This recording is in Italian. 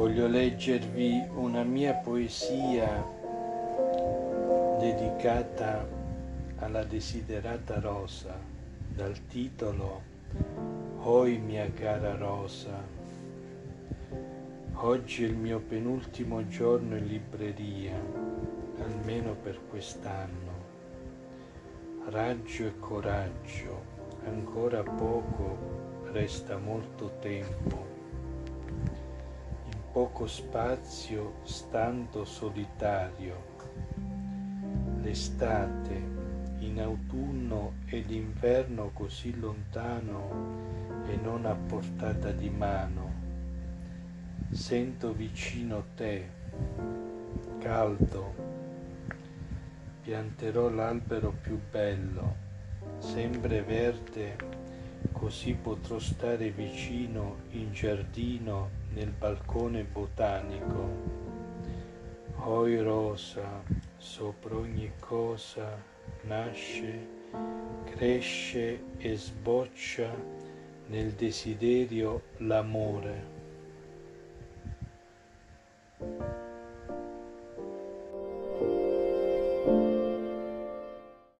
Voglio leggervi una mia poesia dedicata alla desiderata rosa dal titolo Oi mia cara rosa. Oggi è il mio penultimo giorno in libreria, almeno per quest'anno. Raggio e coraggio, ancora poco, resta molto tempo poco spazio stando solitario. L'estate in autunno ed inverno così lontano e non a portata di mano. Sento vicino te, caldo, pianterò l'albero più bello, sempre verde, Così potrò stare vicino in giardino nel balcone botanico. Oi rosa, sopra ogni cosa nasce, cresce e sboccia nel desiderio l'amore.